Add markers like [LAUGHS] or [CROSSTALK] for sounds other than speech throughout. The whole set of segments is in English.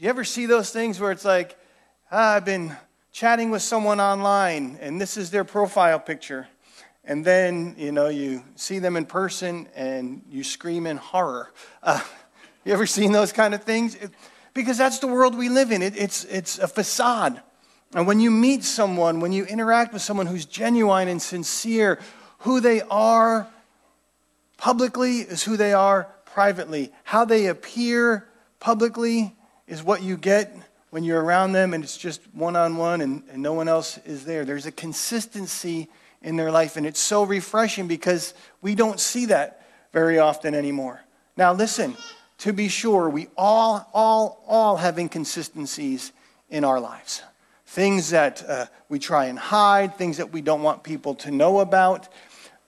you ever see those things where it's like, ah, I've been chatting with someone online and this is their profile picture. And then, you know, you see them in person and you scream in horror. Uh, you ever seen those kind of things? It, because that's the world we live in. It, it's, it's a facade. And when you meet someone, when you interact with someone who's genuine and sincere, who they are publicly is who they are privately. How they appear publicly is what you get when you're around them and it's just one on one and no one else is there. There's a consistency in their life, and it's so refreshing because we don't see that very often anymore. Now, listen, to be sure, we all, all, all have inconsistencies in our lives. Things that uh, we try and hide, things that we don't want people to know about.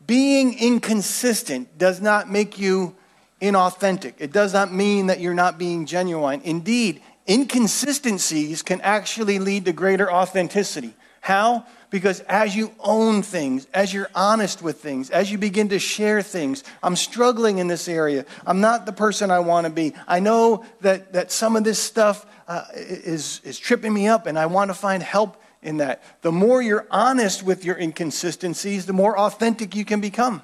Being inconsistent does not make you inauthentic. It does not mean that you're not being genuine. Indeed, inconsistencies can actually lead to greater authenticity. How? Because as you own things, as you're honest with things, as you begin to share things, I'm struggling in this area. I'm not the person I want to be. I know that, that some of this stuff uh, is, is tripping me up, and I want to find help in that. The more you're honest with your inconsistencies, the more authentic you can become.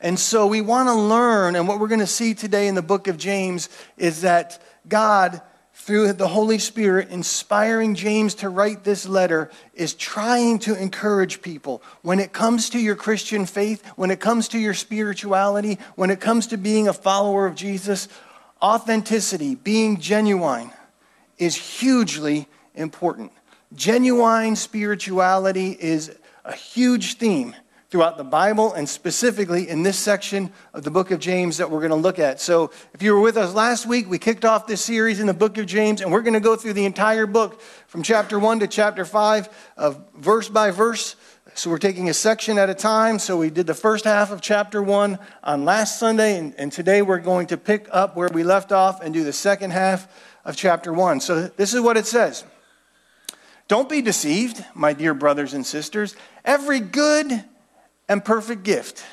And so we want to learn, and what we're going to see today in the book of James is that God through the Holy Spirit inspiring James to write this letter is trying to encourage people. When it comes to your Christian faith, when it comes to your spirituality, when it comes to being a follower of Jesus, authenticity, being genuine, is hugely important. Genuine spirituality is a huge theme throughout the Bible and specifically in this section of the book of James that we're going to look at. So, if you were with us last week, we kicked off this series in the book of James, and we're going to go through the entire book from chapter 1 to chapter 5, of verse by verse. So, we're taking a section at a time. So, we did the first half of chapter 1 on last Sunday, and, and today we're going to pick up where we left off and do the second half of chapter 1. So, this is what it says. Don't be deceived, my dear brothers and sisters. Every good and perfect gift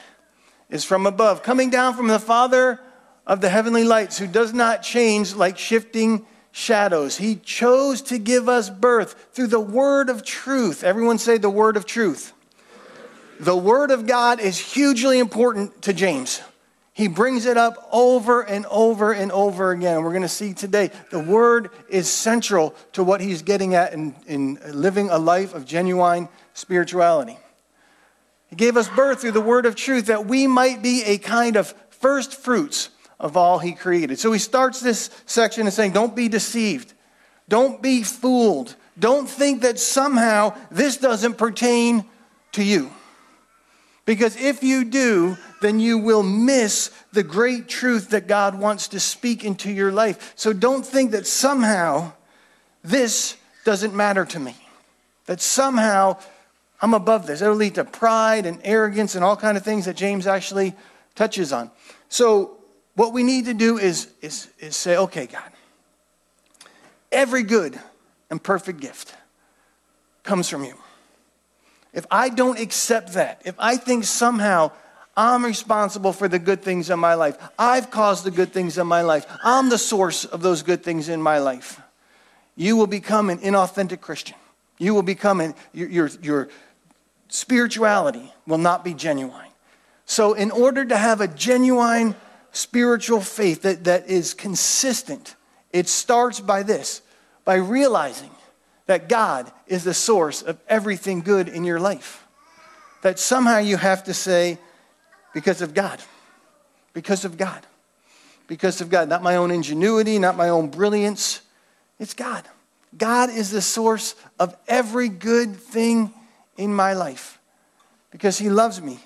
is from above, coming down from the Father of the heavenly lights, who does not change like shifting shadows. He chose to give us birth through the word of truth. Everyone say the word of truth. The word of God is hugely important to James. He brings it up over and over and over again. We're going to see today the word is central to what he's getting at in, in living a life of genuine spirituality. Gave us birth through the word of truth that we might be a kind of first fruits of all he created. So he starts this section and saying, Don't be deceived. Don't be fooled. Don't think that somehow this doesn't pertain to you. Because if you do, then you will miss the great truth that God wants to speak into your life. So don't think that somehow this doesn't matter to me. That somehow I'm above this. It'll lead to pride and arrogance and all kind of things that James actually touches on. So what we need to do is, is, is say, okay, God, every good and perfect gift comes from you. If I don't accept that, if I think somehow I'm responsible for the good things in my life, I've caused the good things in my life, I'm the source of those good things in my life, you will become an inauthentic Christian. You will become an, your, your, spirituality will not be genuine. So, in order to have a genuine spiritual faith that, that is consistent, it starts by this by realizing that God is the source of everything good in your life. That somehow you have to say, because of God. Because of God. Because of God. Not my own ingenuity, not my own brilliance. It's God. God is the source of every good thing in my life because He loves me.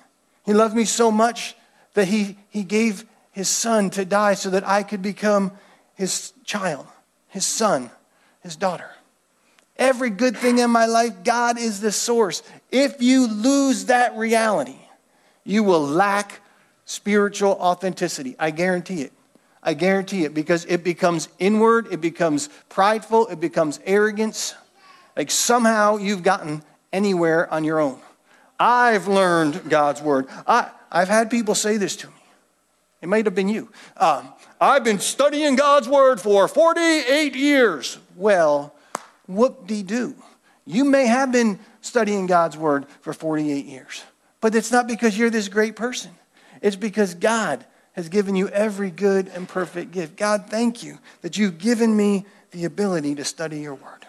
He loved me so much that He, he gave His Son to die so that I could become His child, His son, His daughter. Every good thing in my life, God is the source. If you lose that reality, you will lack spiritual authenticity. I guarantee it. I guarantee it because it becomes inward, it becomes prideful, it becomes arrogance. Like somehow you've gotten anywhere on your own. I've learned God's word. I, I've had people say this to me. It might have been you. Um, I've been studying God's word for 48 years. Well, whoop de doo. You may have been studying God's word for 48 years, but it's not because you're this great person. It's because God has given you every good and perfect gift. God, thank you that you've given me the ability to study your word.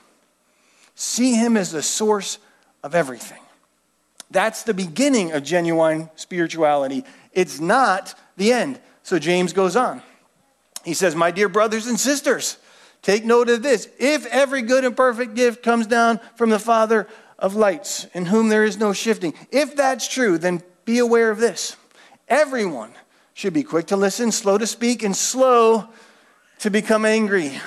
See him as the source of everything. That's the beginning of genuine spirituality. It's not the end. So James goes on. He says, My dear brothers and sisters, take note of this. If every good and perfect gift comes down from the Father of lights, in whom there is no shifting, if that's true, then be aware of this. Everyone should be quick to listen, slow to speak, and slow to become angry.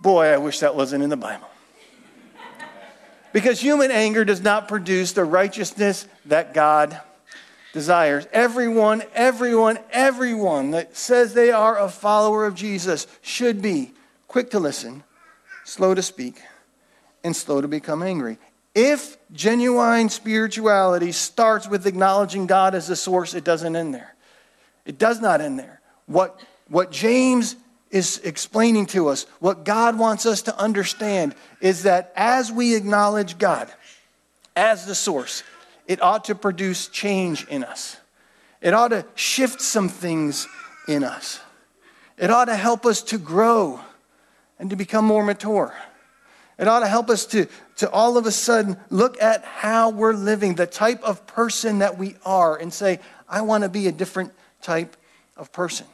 Boy, I wish that wasn't in the Bible. Because human anger does not produce the righteousness that God desires. Everyone, everyone, everyone that says they are a follower of Jesus should be quick to listen, slow to speak, and slow to become angry. If genuine spirituality starts with acknowledging God as the source, it doesn't end there. It does not end there. What, what James is explaining to us, what God wants us to understand, is that as we acknowledge God as the source, it ought to produce change in us. It ought to shift some things in us. It ought to help us to grow and to become more mature. It ought to help us to, to all of a sudden look at how we're living, the type of person that we are, and say, I want to be a different type of person.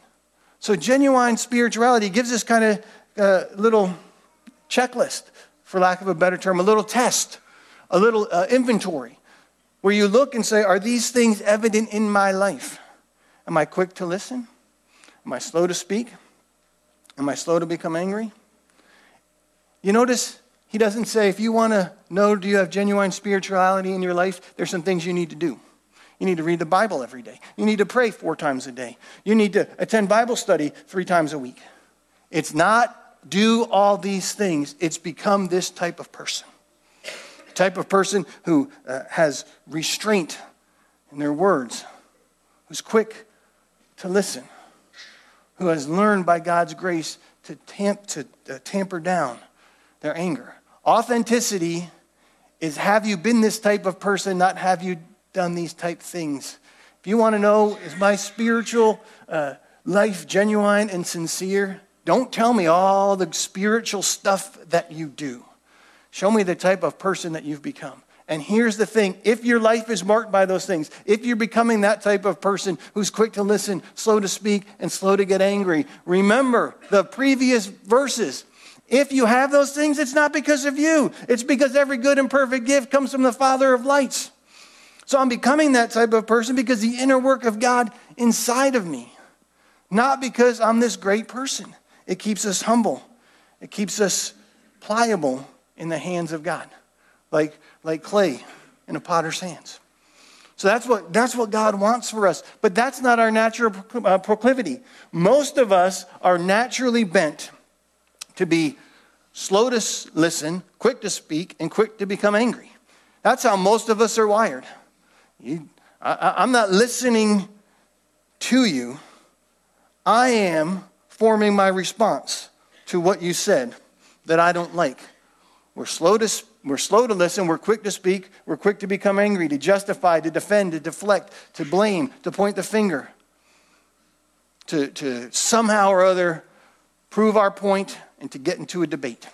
So, genuine spirituality gives us kind of a little checklist, for lack of a better term, a little test, a little uh, inventory, where you look and say, Are these things evident in my life? Am I quick to listen? Am I slow to speak? Am I slow to become angry? You notice he doesn't say, if you want to know, do you have genuine spirituality in your life? There's some things you need to do. You need to read the Bible every day. You need to pray four times a day. You need to attend Bible study three times a week. It's not do all these things, it's become this type of person. Type of person who uh, has restraint in their words, who's quick to listen, who has learned by God's grace to, tamp, to uh, tamper down their anger. Authenticity is have you been this type of person, not have you done these type things. If you want to know, is my spiritual uh, life genuine and sincere? Don't tell me all the spiritual stuff that you do. Show me the type of person that you've become. And here's the thing if your life is marked by those things, if you're becoming that type of person who's quick to listen, slow to speak, and slow to get angry, remember the previous verses. If you have those things, it's not because of you, it's because every good and perfect gift comes from the Father of lights. So I'm becoming that type of person because the inner work of God inside of me, not because I'm this great person. It keeps us humble, it keeps us pliable in the hands of God, like, like clay in a potter's hands. So that's what, that's what God wants for us. But that's not our natural uh, proclivity. Most of us are naturally bent to be slow to listen, quick to speak, and quick to become angry. That's how most of us are wired. You, I, I'm not listening to you. I am forming my response to what you said that I don't like. We're slow to we're slow to listen, we're quick to speak, we're quick to become angry, to justify, to defend, to deflect, to blame, to point the finger, to, to somehow or other prove our point and to get into a debate.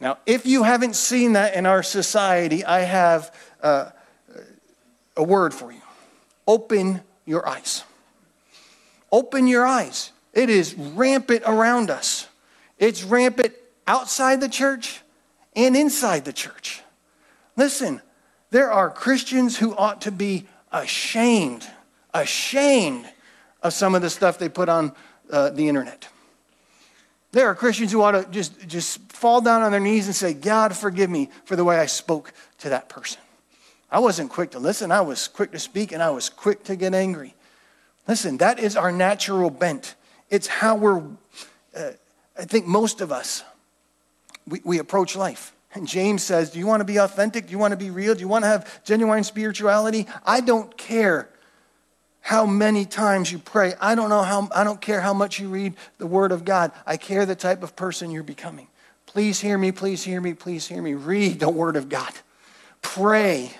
Now, if you haven't seen that in our society, I have uh, a word for you open your eyes. Open your eyes. It is rampant around us, it's rampant outside the church and inside the church. Listen, there are Christians who ought to be ashamed, ashamed of some of the stuff they put on uh, the internet. There are Christians who ought to just, just fall down on their knees and say, God, forgive me for the way I spoke to that person. I wasn't quick to listen, I was quick to speak, and I was quick to get angry. Listen, that is our natural bent. It's how we're, uh, I think most of us, we, we approach life. And James says, Do you want to be authentic? Do you want to be real? Do you want to have genuine spirituality? I don't care how many times you pray. I don't know how, I don't care how much you read the Word of God. I care the type of person you're becoming. Please hear me, please hear me, please hear me. Read the Word of God. Pray.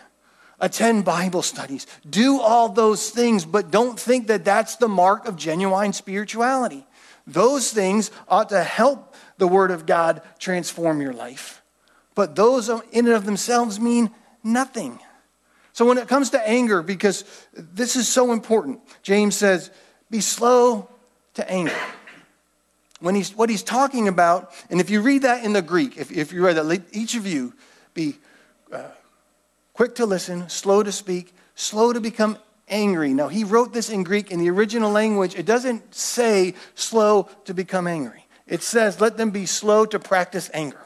Attend Bible studies. Do all those things, but don't think that that's the mark of genuine spirituality. Those things ought to help the Word of God transform your life. But those in and of themselves mean nothing. So when it comes to anger, because this is so important, James says, be slow to anger. When he's, what he's talking about, and if you read that in the Greek, if, if you read that, each of you be uh, quick to listen, slow to speak, slow to become angry. Now, he wrote this in Greek in the original language. It doesn't say slow to become angry, it says let them be slow to practice anger.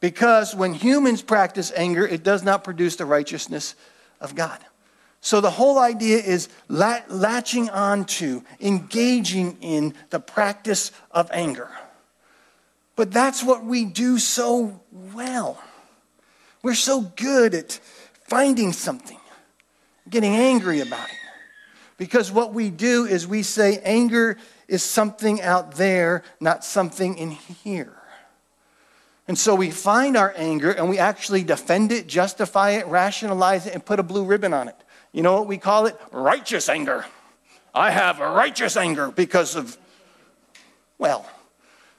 Because when humans practice anger, it does not produce the righteousness of God. So the whole idea is latching on to, engaging in the practice of anger. But that's what we do so well. We're so good at finding something, getting angry about it. Because what we do is we say anger is something out there, not something in here. And so we find our anger and we actually defend it, justify it, rationalize it, and put a blue ribbon on it. You know what we call it? Righteous anger. I have righteous anger because of, well,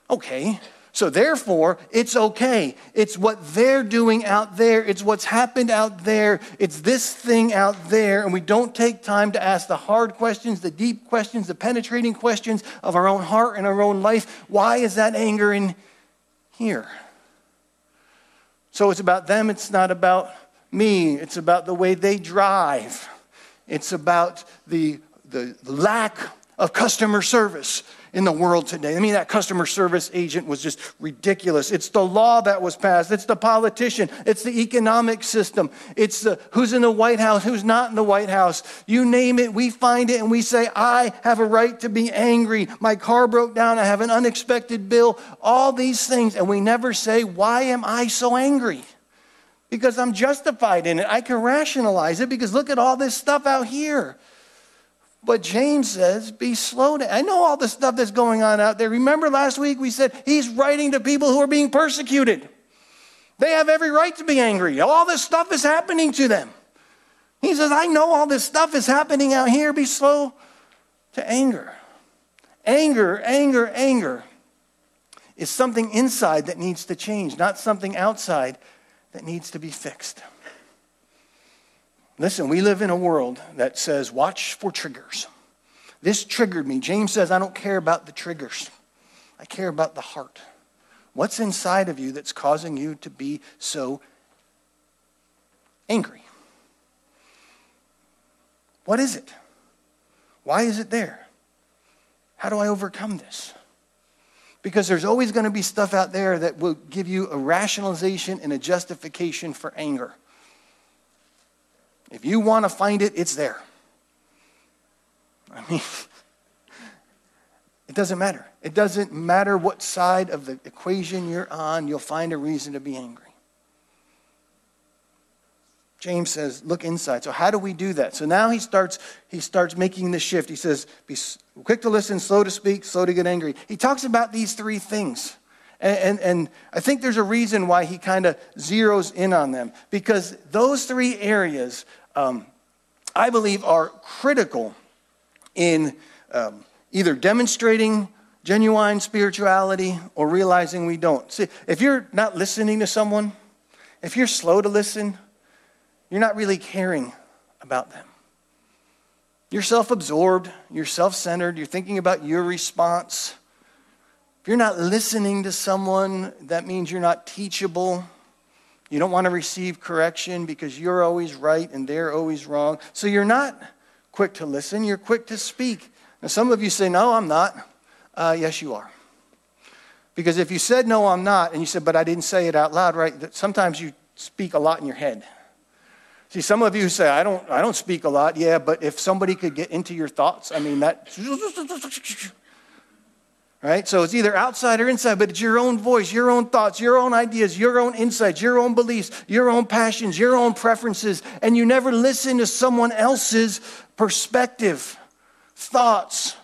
okay. So therefore, it's okay. It's what they're doing out there. It's what's happened out there. It's this thing out there. And we don't take time to ask the hard questions, the deep questions, the penetrating questions of our own heart and our own life. Why is that anger in here? So it's about them, it's not about me. It's about the way they drive. It's about the, the lack of customer service in the world today. I mean, that customer service agent was just ridiculous. It's the law that was passed, it's the politician, it's the economic system, it's the who's in the White House, who's not in the White House. You name it, we find it, and we say, I have a right to be angry. My car broke down, I have an unexpected bill, all these things, and we never say, Why am I so angry? Because I'm justified in it. I can rationalize it because look at all this stuff out here. But James says, be slow to. I know all the stuff that's going on out there. Remember last week we said he's writing to people who are being persecuted. They have every right to be angry. All this stuff is happening to them. He says, I know all this stuff is happening out here. Be slow to anger. Anger, anger, anger is something inside that needs to change, not something outside that needs to be fixed. Listen, we live in a world that says, watch for triggers. This triggered me. James says, I don't care about the triggers, I care about the heart. What's inside of you that's causing you to be so angry? What is it? Why is it there? How do I overcome this? Because there's always going to be stuff out there that will give you a rationalization and a justification for anger. If you want to find it, it's there. I mean, [LAUGHS] it doesn't matter. It doesn't matter what side of the equation you're on, you'll find a reason to be angry. James says, look inside. So how do we do that? So now he starts, he starts making the shift. He says, be quick to listen, slow to speak, slow to get angry. He talks about these three things. And, and, and I think there's a reason why he kind of zeroes in on them. Because those three areas, um, I believe, are critical in um, either demonstrating genuine spirituality or realizing we don't. See, if you're not listening to someone, if you're slow to listen, you're not really caring about them. You're self absorbed, you're self centered, you're thinking about your response. If you're not listening to someone, that means you're not teachable. You don't want to receive correction because you're always right and they're always wrong. So you're not quick to listen, you're quick to speak. Now, some of you say, No, I'm not. Uh, yes, you are. Because if you said, No, I'm not, and you said, But I didn't say it out loud, right? Sometimes you speak a lot in your head. See, some of you say, I don't, I don't speak a lot. Yeah, but if somebody could get into your thoughts, I mean, that. Right? So it's either outside or inside, but it's your own voice, your own thoughts, your own ideas, your own insights, your own beliefs, your own passions, your own preferences, and you never listen to someone else's perspective, thoughts,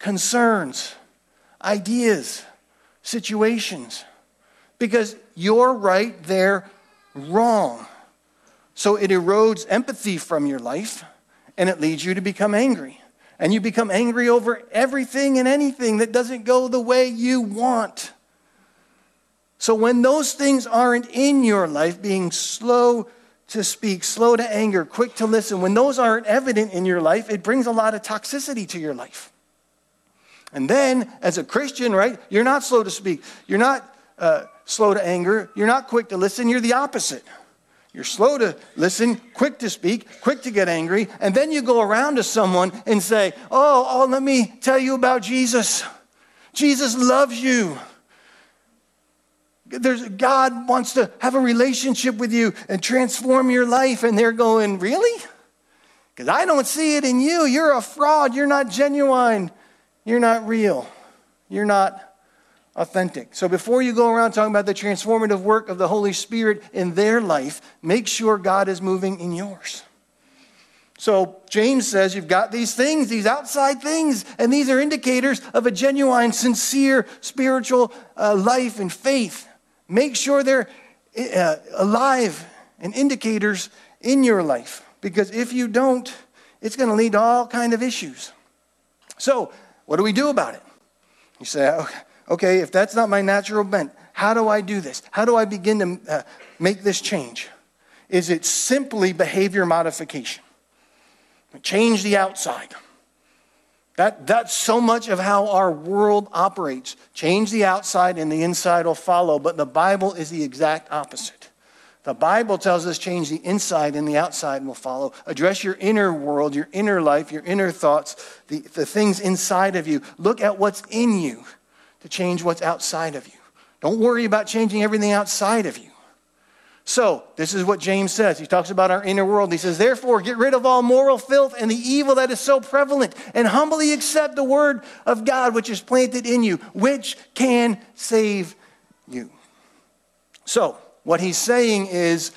concerns, ideas, situations. Because you're right, they're wrong. So it erodes empathy from your life and it leads you to become angry. And you become angry over everything and anything that doesn't go the way you want. So when those things aren't in your life, being slow to speak, slow to anger, quick to listen, when those aren't evident in your life, it brings a lot of toxicity to your life. And then, as a Christian, right, you're not slow to speak, you're not uh, slow to anger, you're not quick to listen, you're the opposite. You're slow to listen, quick to speak, quick to get angry, and then you go around to someone and say, Oh, oh let me tell you about Jesus. Jesus loves you. There's, God wants to have a relationship with you and transform your life. And they're going, Really? Because I don't see it in you. You're a fraud. You're not genuine. You're not real. You're not authentic. So before you go around talking about the transformative work of the Holy Spirit in their life, make sure God is moving in yours. So James says you've got these things, these outside things, and these are indicators of a genuine, sincere spiritual uh, life and faith. Make sure they're uh, alive and indicators in your life, because if you don't, it's going to lead to all kind of issues. So, what do we do about it? You say, okay, okay, if that's not my natural bent, how do I do this? How do I begin to uh, make this change? Is it simply behavior modification? Change the outside. That, that's so much of how our world operates. Change the outside and the inside will follow, but the Bible is the exact opposite. The Bible tells us change the inside and the outside will follow. Address your inner world, your inner life, your inner thoughts, the, the things inside of you. Look at what's in you to change what's outside of you. Don't worry about changing everything outside of you. So, this is what James says. He talks about our inner world. He says, Therefore, get rid of all moral filth and the evil that is so prevalent, and humbly accept the word of God which is planted in you, which can save you. So, what he's saying is,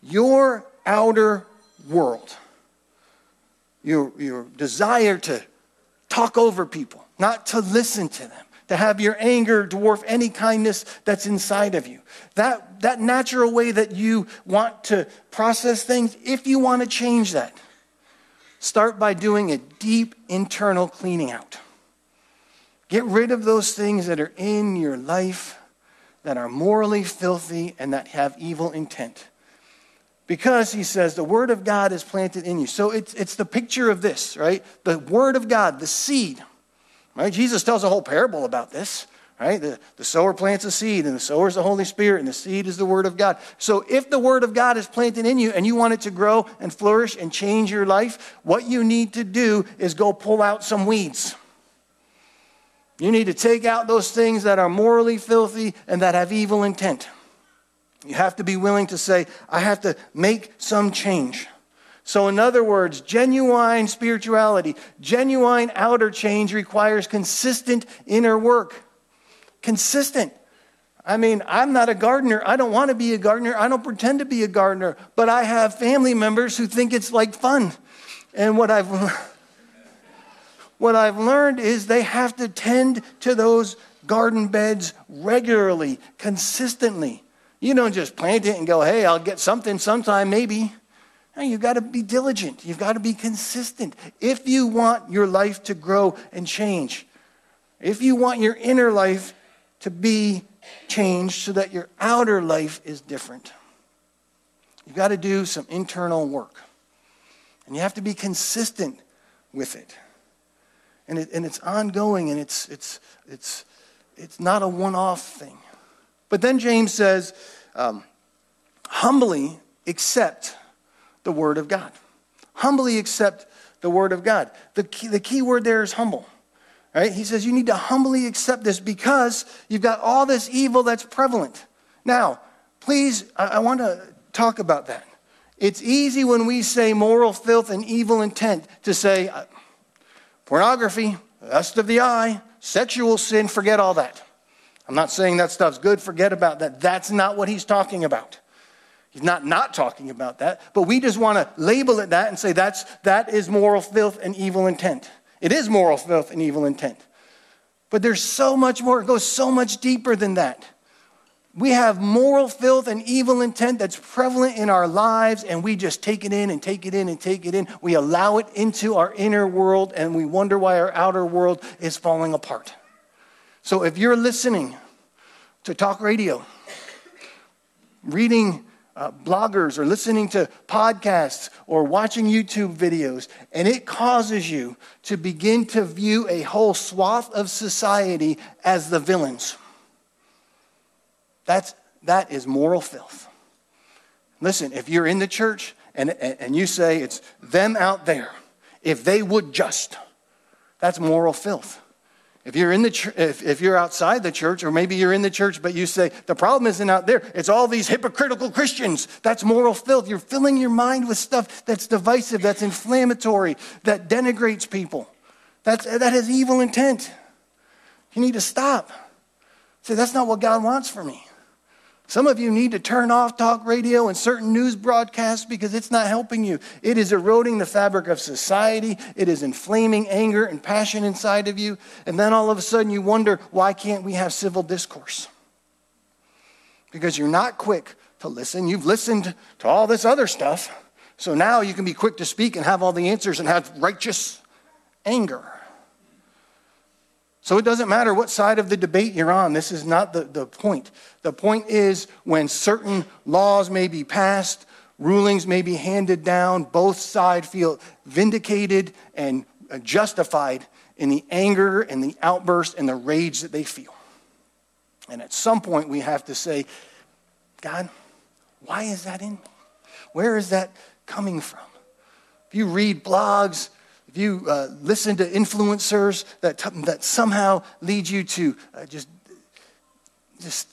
your outer world, your, your desire to talk over people, not to listen to them, to have your anger dwarf any kindness that's inside of you. That, that natural way that you want to process things, if you want to change that, start by doing a deep internal cleaning out. Get rid of those things that are in your life that are morally filthy and that have evil intent. Because he says the word of God is planted in you. So it's, it's the picture of this, right? The word of God, the seed Right? Jesus tells a whole parable about this. Right? The, the sower plants a seed, and the sower is the Holy Spirit, and the seed is the Word of God. So if the Word of God is planted in you and you want it to grow and flourish and change your life, what you need to do is go pull out some weeds. You need to take out those things that are morally filthy and that have evil intent. You have to be willing to say, I have to make some change. So, in other words, genuine spirituality, genuine outer change requires consistent inner work. Consistent. I mean, I'm not a gardener. I don't want to be a gardener. I don't pretend to be a gardener. But I have family members who think it's like fun. And what I've, what I've learned is they have to tend to those garden beds regularly, consistently. You don't just plant it and go, hey, I'll get something sometime, maybe. No, you've got to be diligent. You've got to be consistent. If you want your life to grow and change, if you want your inner life to be changed so that your outer life is different, you've got to do some internal work. And you have to be consistent with it. And, it, and it's ongoing and it's, it's, it's, it's not a one off thing. But then James says, um, humbly accept the Word of God. Humbly accept the Word of God. The key, the key word there is humble. Right? He says you need to humbly accept this because you've got all this evil that's prevalent. Now, please, I, I want to talk about that. It's easy when we say moral filth and evil intent to say uh, pornography, lust of the eye, sexual sin, forget all that. I'm not saying that stuff's good, forget about that. That's not what he's talking about. He's not not talking about that, but we just want to label it that and say that's that is moral filth and evil intent. It is moral filth and evil intent. But there's so much more, it goes so much deeper than that. We have moral filth and evil intent that's prevalent in our lives, and we just take it in and take it in and take it in. We allow it into our inner world, and we wonder why our outer world is falling apart. So if you're listening to talk radio, reading uh, bloggers, or listening to podcasts, or watching YouTube videos, and it causes you to begin to view a whole swath of society as the villains that's, that is moral filth. Listen, if you're in the church and, and you say it's them out there, if they would just, that's moral filth. If you're in the ch- if, if you're outside the church, or maybe you're in the church, but you say the problem isn't out there, it's all these hypocritical Christians. That's moral filth. You're filling your mind with stuff that's divisive, that's inflammatory, that denigrates people. That's, that has evil intent. You need to stop. Say, that's not what God wants for me. Some of you need to turn off talk radio and certain news broadcasts because it's not helping you. It is eroding the fabric of society. It is inflaming anger and passion inside of you. And then all of a sudden you wonder, why can't we have civil discourse? Because you're not quick to listen. You've listened to all this other stuff. So now you can be quick to speak and have all the answers and have righteous anger. So it doesn't matter what side of the debate you're on. This is not the, the point. The point is when certain laws may be passed, rulings may be handed down, both sides feel vindicated and justified in the anger and the outburst and the rage that they feel. And at some point, we have to say, God, why is that in me? Where is that coming from? If you read blogs, if you uh, listen to influencers that, that somehow lead you to uh, just, just,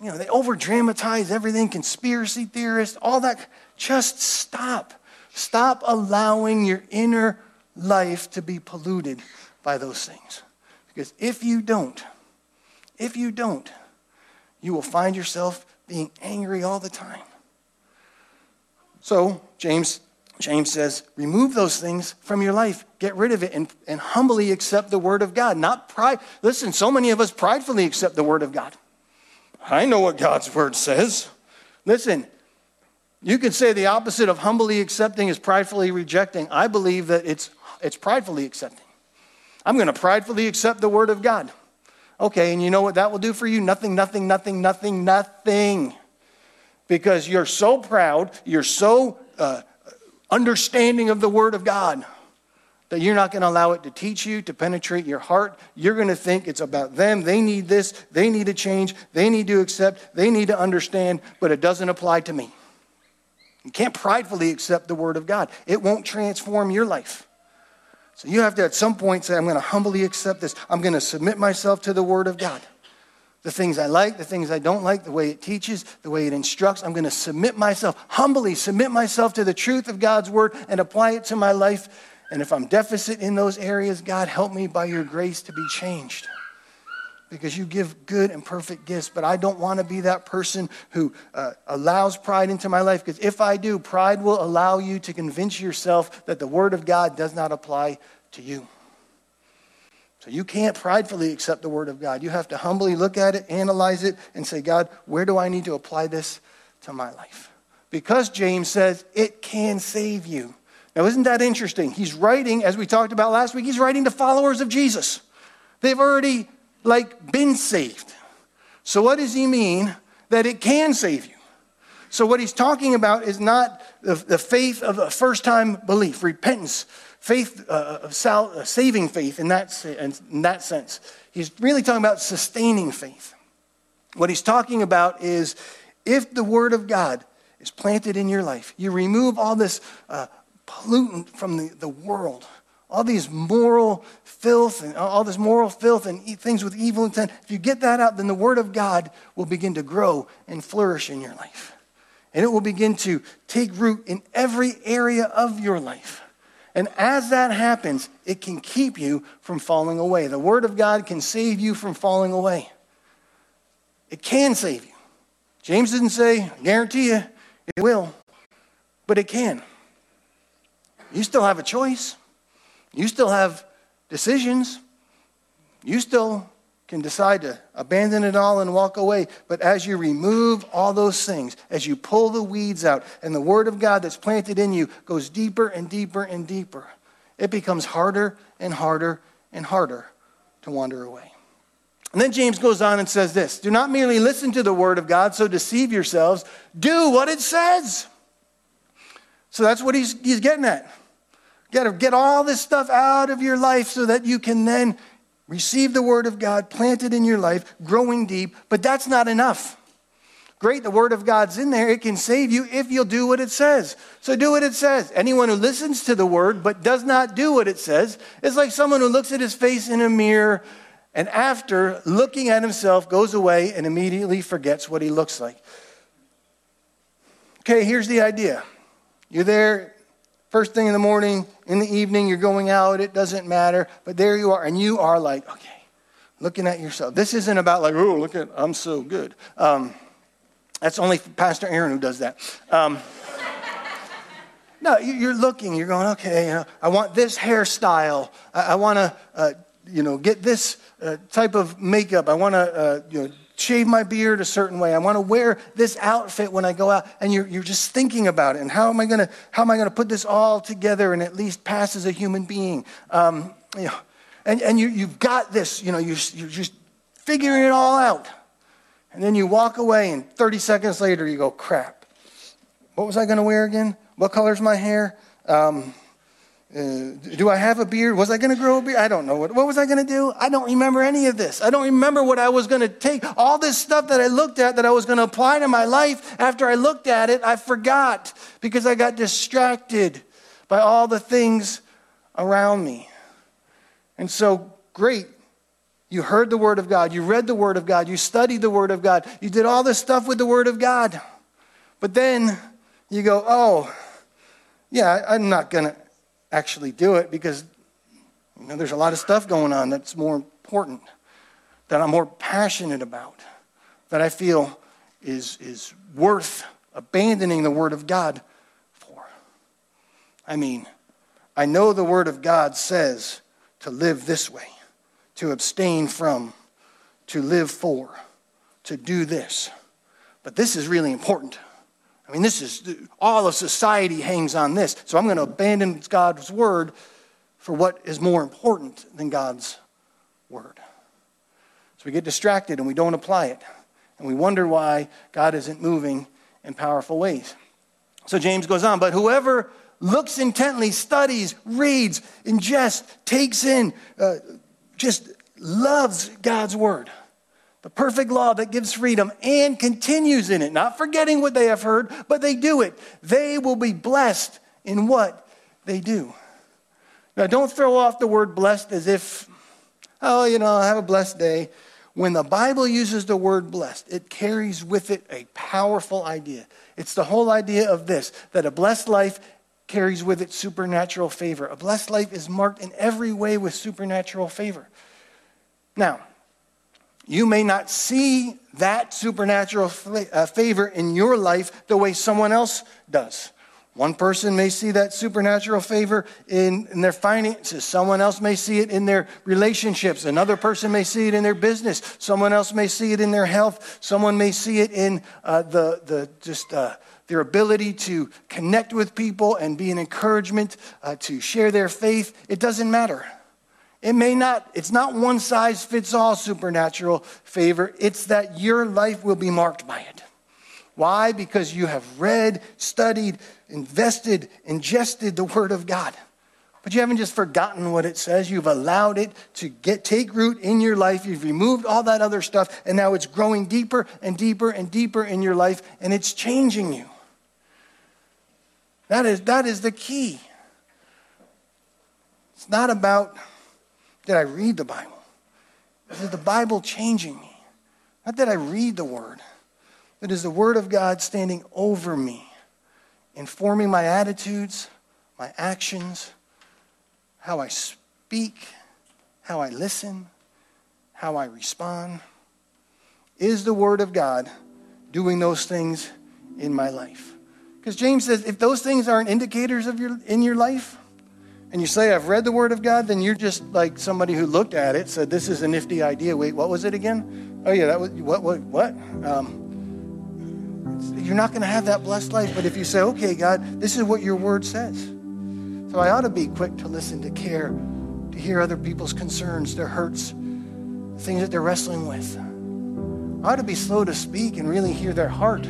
you know, they over dramatize everything, conspiracy theorists, all that, just stop. Stop allowing your inner life to be polluted by those things. Because if you don't, if you don't, you will find yourself being angry all the time. So, James James says, remove those things from your life. Get rid of it and, and humbly accept the word of God. Not pride. Listen, so many of us pridefully accept the word of God. I know what God's word says. Listen, you could say the opposite of humbly accepting is pridefully rejecting. I believe that it's, it's pridefully accepting. I'm going to pridefully accept the word of God. Okay, and you know what that will do for you? Nothing, nothing, nothing, nothing, nothing. Because you're so proud, you're so uh, understanding of the Word of God that you're not going to allow it to teach you, to penetrate your heart. You're going to think it's about them. They need this. They need to change. They need to accept. They need to understand, but it doesn't apply to me. You can't pridefully accept the Word of God, it won't transform your life. So you have to at some point say, I'm going to humbly accept this. I'm going to submit myself to the Word of God the things I like, the things I don't like, the way it teaches, the way it instructs. I'm going to submit myself, humbly submit myself to the truth of God's word and apply it to my life. And if I'm deficit in those areas, God, help me by your grace to be changed. Because you give good and perfect gifts, but I don't want to be that person who uh, allows pride into my life. Because if I do, pride will allow you to convince yourself that the Word of God does not apply to you. So you can't pridefully accept the Word of God. You have to humbly look at it, analyze it, and say, God, where do I need to apply this to my life? Because James says it can save you. Now, isn't that interesting? He's writing, as we talked about last week, he's writing to followers of Jesus. They've already, like, been saved. So, what does he mean that it can save you? So, what he's talking about is not the, the faith of a first time belief, repentance, faith, uh, sal- uh, saving faith in that, in that sense. He's really talking about sustaining faith. What he's talking about is if the Word of God is planted in your life, you remove all this uh, pollutant from the, the world, all these moral filth and all this moral filth and things with evil intent. If you get that out, then the Word of God will begin to grow and flourish in your life. And it will begin to take root in every area of your life. And as that happens, it can keep you from falling away. The Word of God can save you from falling away. It can save you. James didn't say, guarantee you, it will, but it can. You still have a choice. You still have decisions. You still can decide to abandon it all and walk away. But as you remove all those things, as you pull the weeds out, and the Word of God that's planted in you goes deeper and deeper and deeper, it becomes harder and harder and harder to wander away. And then James goes on and says this Do not merely listen to the Word of God, so deceive yourselves, do what it says. So that's what he's, he's getting at. You got to get all this stuff out of your life so that you can then receive the Word of God planted in your life, growing deep, but that's not enough. Great, the Word of God's in there. It can save you if you'll do what it says. So do what it says. Anyone who listens to the Word but does not do what it says is like someone who looks at his face in a mirror and after looking at himself goes away and immediately forgets what he looks like. Okay, here's the idea. You're there First thing in the morning, in the evening, you're going out, it doesn't matter. But there you are, and you are like, okay, looking at yourself. This isn't about like, oh, look at, I'm so good. Um, that's only Pastor Aaron who does that. Um, no, you're looking, you're going, okay, you know, I want this hairstyle. I, I want to, uh, you know, get this uh, type of makeup. I want to, uh, you know, shave my beard a certain way. I want to wear this outfit when I go out. And you're, you're just thinking about it. And how am I going to, how am I going to put this all together and at least pass as a human being? Um, you know, and, and you, you've got this, you know, you, you're just figuring it all out. And then you walk away and 30 seconds later you go, crap. What was I going to wear again? What color's my hair? Um, uh, do I have a beard? Was I going to grow a beard? I don't know. What, what was I going to do? I don't remember any of this. I don't remember what I was going to take. All this stuff that I looked at that I was going to apply to my life, after I looked at it, I forgot because I got distracted by all the things around me. And so, great. You heard the Word of God. You read the Word of God. You studied the Word of God. You did all this stuff with the Word of God. But then you go, oh, yeah, I'm not going to actually do it because you know, there's a lot of stuff going on that's more important, that I'm more passionate about, that I feel is, is worth abandoning the Word of God for. I mean, I know the Word of God says to live this way, to abstain from, to live for, to do this. But this is really important. I mean, this is all of society hangs on this. So I'm going to abandon God's word for what is more important than God's word. So we get distracted and we don't apply it. And we wonder why God isn't moving in powerful ways. So James goes on, but whoever looks intently, studies, reads, ingests, takes in, uh, just loves God's word the perfect law that gives freedom and continues in it, not forgetting what they have heard, but they do it. They will be blessed in what they do. Now, don't throw off the word blessed as if, oh, you know, have a blessed day. When the Bible uses the word blessed, it carries with it a powerful idea. It's the whole idea of this that a blessed life carries with it supernatural favor. A blessed life is marked in every way with supernatural favor. Now, you may not see that supernatural uh, favor in your life the way someone else does. One person may see that supernatural favor in, in, their finances. Someone else may see it in their relationships. Another person may see it in their business. Someone else may see it in their health. Someone may see it in uh, the, the just uh, their ability to connect with people and be an encouragement uh, to share their faith. It doesn't matter. It may not, it's not one size fits all supernatural favor. It's that your life will be marked by it. Why? Because you have read, studied, invested, ingested the Word of God. But you haven't just forgotten what it says. You've allowed it to get, take root in your life. You've removed all that other stuff, and now it's growing deeper and deeper and deeper in your life, and it's changing you. That is, that is the key. It's not about did I read the Bible? Is the Bible changing me? Not that I read the Word, but is the Word of God standing over me, informing my attitudes, my actions, how I speak, how I listen, how I respond? Is the Word of God doing those things in my life? Because James says if those things aren't indicators of your in your life, and you say I've read the Word of God, then you're just like somebody who looked at it, said this is a nifty idea. Wait, what was it again? Oh yeah, that was what what what? Um, you're not going to have that blessed life. But if you say, okay, God, this is what your Word says, so I ought to be quick to listen, to care, to hear other people's concerns, their hurts, things that they're wrestling with. I ought to be slow to speak and really hear their heart.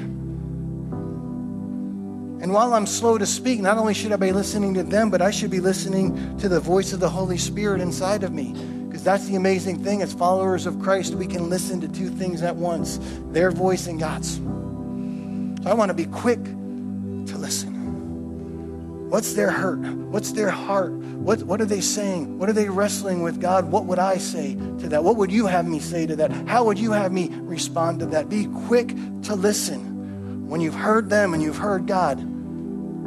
And while I'm slow to speak, not only should I be listening to them, but I should be listening to the voice of the Holy Spirit inside of me. Because that's the amazing thing. As followers of Christ, we can listen to two things at once their voice and God's. So I want to be quick to listen. What's their hurt? What's their heart? What, what are they saying? What are they wrestling with? God, what would I say to that? What would you have me say to that? How would you have me respond to that? Be quick to listen. When you've heard them and you've heard God,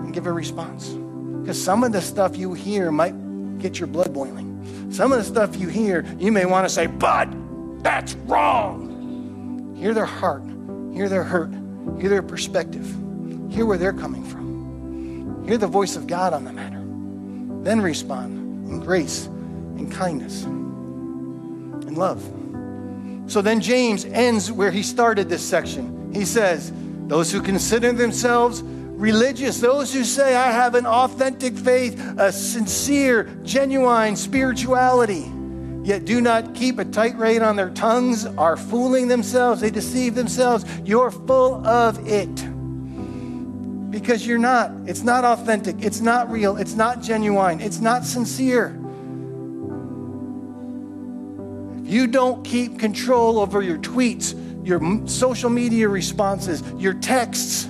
and give a response. Because some of the stuff you hear might get your blood boiling. Some of the stuff you hear, you may want to say, but that's wrong. Hear their heart, hear their hurt, hear their perspective, hear where they're coming from. Hear the voice of God on the matter. Then respond in grace, in kindness, in love. So then James ends where he started this section. He says, Those who consider themselves religious, those who say, I have an authentic faith, a sincere, genuine spirituality, yet do not keep a tight rein on their tongues, are fooling themselves. They deceive themselves. You're full of it. Because you're not. It's not authentic. It's not real. It's not genuine. It's not sincere. If you don't keep control over your tweets, your social media responses, your texts,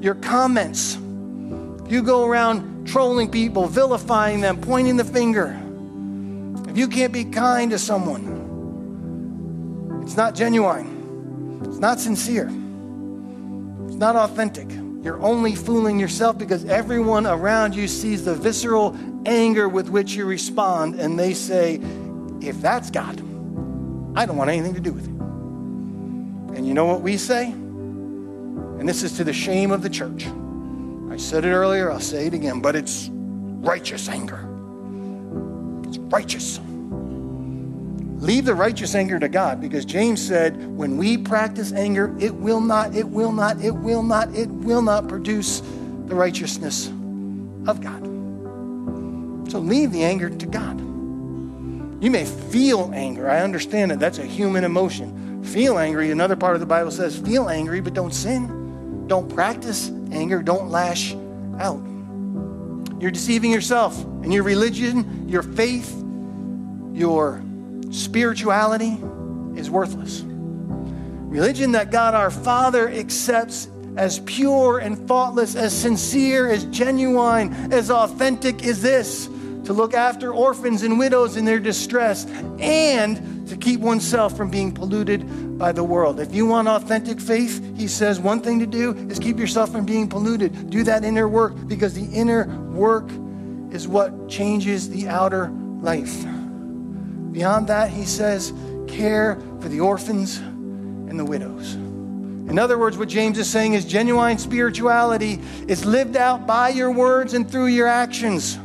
your comments. You go around trolling people, vilifying them, pointing the finger. If you can't be kind to someone, it's not genuine, it's not sincere, it's not authentic. You're only fooling yourself because everyone around you sees the visceral anger with which you respond, and they say, If that's God, I don't want anything to do with it. And you know what we say? And this is to the shame of the church. I said it earlier, I'll say it again, but it's righteous anger. It's righteous. Leave the righteous anger to God because James said, when we practice anger, it will not, it will not, it will not, it will not produce the righteousness of God. So leave the anger to God. You may feel anger. I understand that. That's a human emotion. Feel angry. Another part of the Bible says, feel angry, but don't sin. Don't practice anger. Don't lash out. You're deceiving yourself and your religion, your faith, your spirituality is worthless. Religion that God our Father accepts as pure and faultless, as sincere, as genuine, as authentic as this to look after orphans and widows in their distress and to keep oneself from being polluted by the world. If you want authentic faith, he says one thing to do is keep yourself from being polluted. Do that inner work because the inner work is what changes the outer life. Beyond that, he says, care for the orphans and the widows. In other words, what James is saying is genuine spirituality is lived out by your words and through your actions.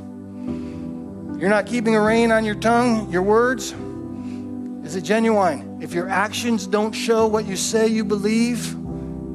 You're not keeping a rein on your tongue, your words. Is it genuine? If your actions don't show what you say you believe,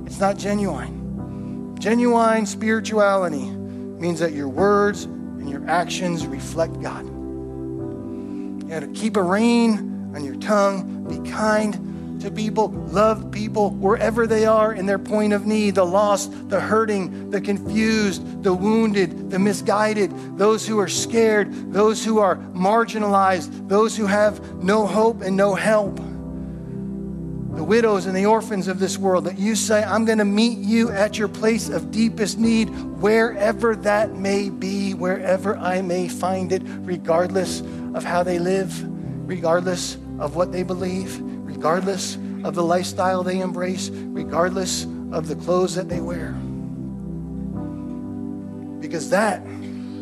it's not genuine. Genuine spirituality means that your words and your actions reflect God. You got to keep a rein on your tongue, be kind to people, love people wherever they are in their point of need the lost, the hurting, the confused, the wounded, the misguided, those who are scared, those who are marginalized, those who have no hope and no help. The widows and the orphans of this world, that you say, I'm going to meet you at your place of deepest need, wherever that may be, wherever I may find it, regardless of how they live, regardless of what they believe regardless of the lifestyle they embrace, regardless of the clothes that they wear. Because that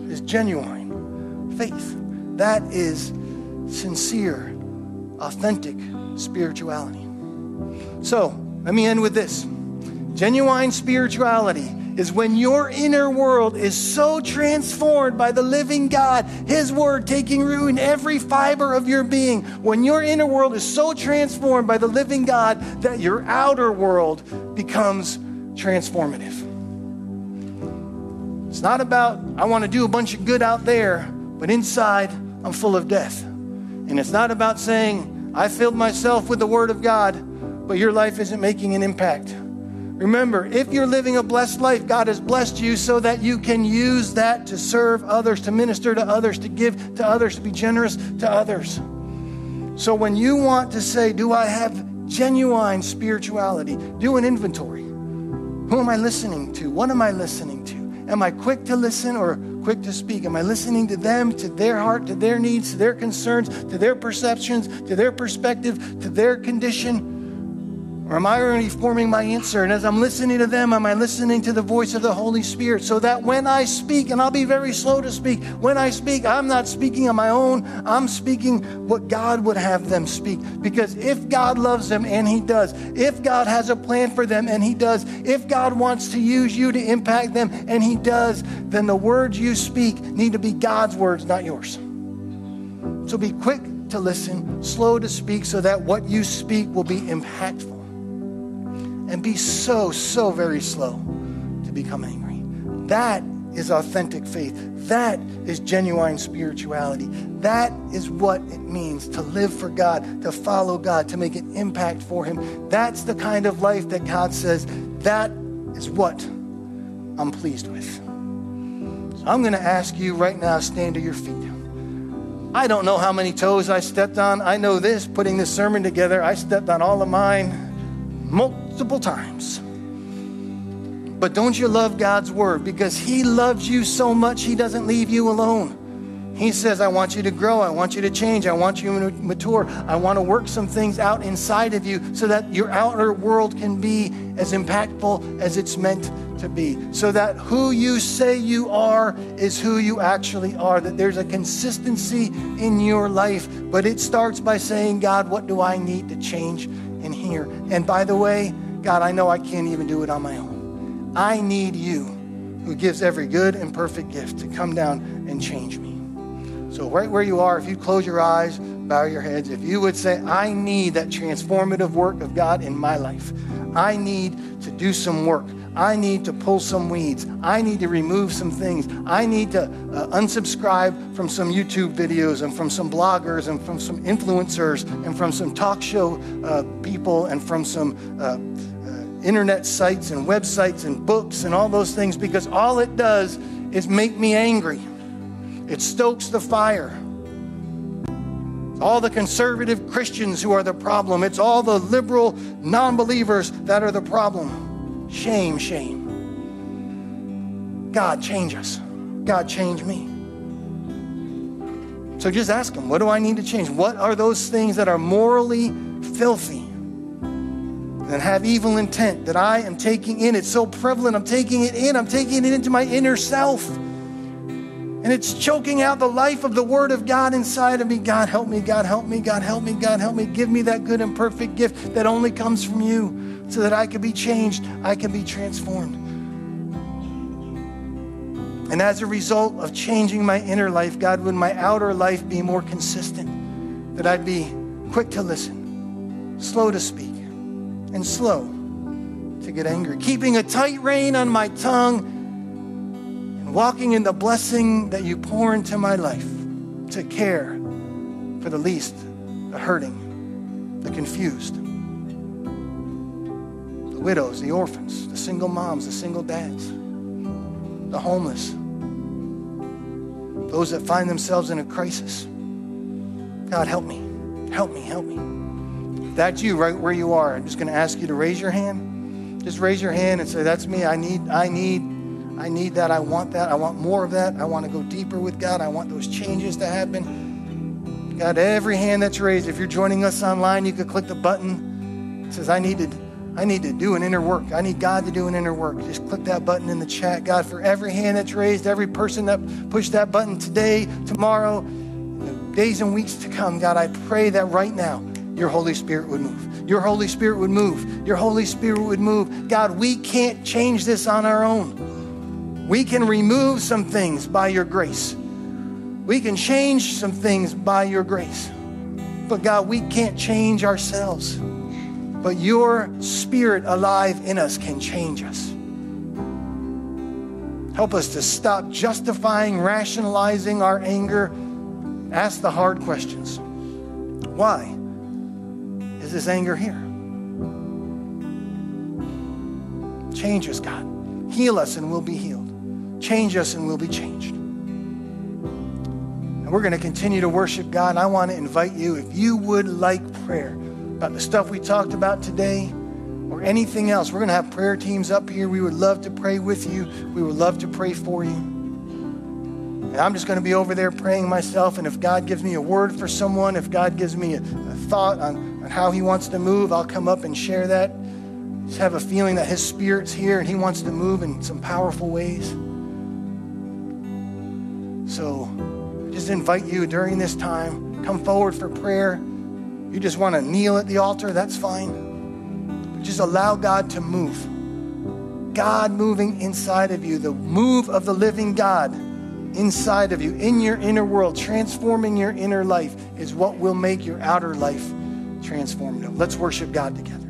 is genuine faith. That is sincere, authentic spirituality. So, let me end with this. Genuine spirituality is when your inner world is so transformed by the living God, His Word taking root in every fiber of your being. When your inner world is so transformed by the living God that your outer world becomes transformative. It's not about, I want to do a bunch of good out there, but inside I'm full of death. And it's not about saying, I filled myself with the Word of God, but your life isn't making an impact. Remember, if you're living a blessed life, God has blessed you so that you can use that to serve others, to minister to others, to give to others, to be generous to others. So when you want to say, Do I have genuine spirituality? Do an inventory. Who am I listening to? What am I listening to? Am I quick to listen or quick to speak? Am I listening to them, to their heart, to their needs, to their concerns, to their perceptions, to their perspective, to their condition? Or am I already forming my answer? And as I'm listening to them, am I listening to the voice of the Holy Spirit? So that when I speak, and I'll be very slow to speak, when I speak, I'm not speaking on my own. I'm speaking what God would have them speak. Because if God loves them, and He does, if God has a plan for them, and He does, if God wants to use you to impact them, and He does, then the words you speak need to be God's words, not yours. So be quick to listen, slow to speak, so that what you speak will be impactful and be so, so very slow to become angry. That is authentic faith. That is genuine spirituality. That is what it means to live for God, to follow God, to make an impact for Him. That's the kind of life that God says, that is what I'm pleased with. So I'm going to ask you right now, stand to your feet. I don't know how many toes I stepped on. I know this, putting this sermon together, I stepped on all of mine multiple times. But don't you love God's word? Because He loves you so much, He doesn't leave you alone. He says, I want you to grow. I want you to change. I want you to mature. I want to work some things out inside of you so that your outer world can be as impactful as it's meant to be. So that who you say you are is who you actually are. That there's a consistency in your life. But it starts by saying, God, what do I need to change in here? And by the way, God, I know I can't even do it on my own. I need you, who gives every good and perfect gift, to come down and change me. So, right where you are, if you close your eyes, bow your heads, if you would say, I need that transformative work of God in my life, I need to do some work. I need to pull some weeds. I need to remove some things. I need to uh, unsubscribe from some YouTube videos and from some bloggers and from some influencers and from some talk show uh, people and from some uh, internet sites and websites and books and all those things because all it does is make me angry. It stokes the fire. all the conservative Christians who are the problem. It's all the liberal non believers that are the problem. Shame, shame. God, change us. God, change me. So just ask Him, what do I need to change? What are those things that are morally filthy and have evil intent that I am taking in? It's so prevalent. I'm taking it in. I'm taking it into my inner self. And it's choking out the life of the Word of God inside of me. God, help me. God, help me. God, help me. God, help me. Give me that good and perfect gift that only comes from you so that I can be changed, I can be transformed. And as a result of changing my inner life, God, would my outer life be more consistent? That I'd be quick to listen, slow to speak, and slow to get angry, keeping a tight rein on my tongue, and walking in the blessing that you pour into my life to care for the least, the hurting, the confused the widows, the orphans, the single moms, the single dads, the homeless, those that find themselves in a crisis. God, help me. Help me. Help me. That's you right where you are, I'm just going to ask you to raise your hand. Just raise your hand and say, That's me. I need, I need, I need that. I want that. I want more of that. I want to go deeper with God. I want those changes to happen. God, every hand that's raised, if you're joining us online, you could click the button. It says, I need to, I need to do an inner work. I need God to do an inner work. Just click that button in the chat. God, for every hand that's raised, every person that pushed that button today, tomorrow, days and weeks to come, God, I pray that right now your Holy Spirit would move. Your Holy Spirit would move. Your Holy Spirit would move. God, we can't change this on our own. We can remove some things by your grace. We can change some things by your grace. But God, we can't change ourselves. But your spirit alive in us can change us. Help us to stop justifying, rationalizing our anger. Ask the hard questions. Why is anger here? Change us, God. Heal us and we'll be healed. Change us and we'll be changed. And we're going to continue to worship God. I want to invite you, if you would like prayer about the stuff we talked about today or anything else, we're going to have prayer teams up here. We would love to pray with you, we would love to pray for you. And I'm just going to be over there praying myself. And if God gives me a word for someone, if God gives me a, a thought on, on how He wants to move, I'll come up and share that. Just have a feeling that His Spirit's here and He wants to move in some powerful ways. So just invite you during this time, come forward for prayer. You just want to kneel at the altar, that's fine. But just allow God to move. God moving inside of you, the move of the living God inside of you, in your inner world, transforming your inner life is what will make your outer life transformative. Let's worship God together.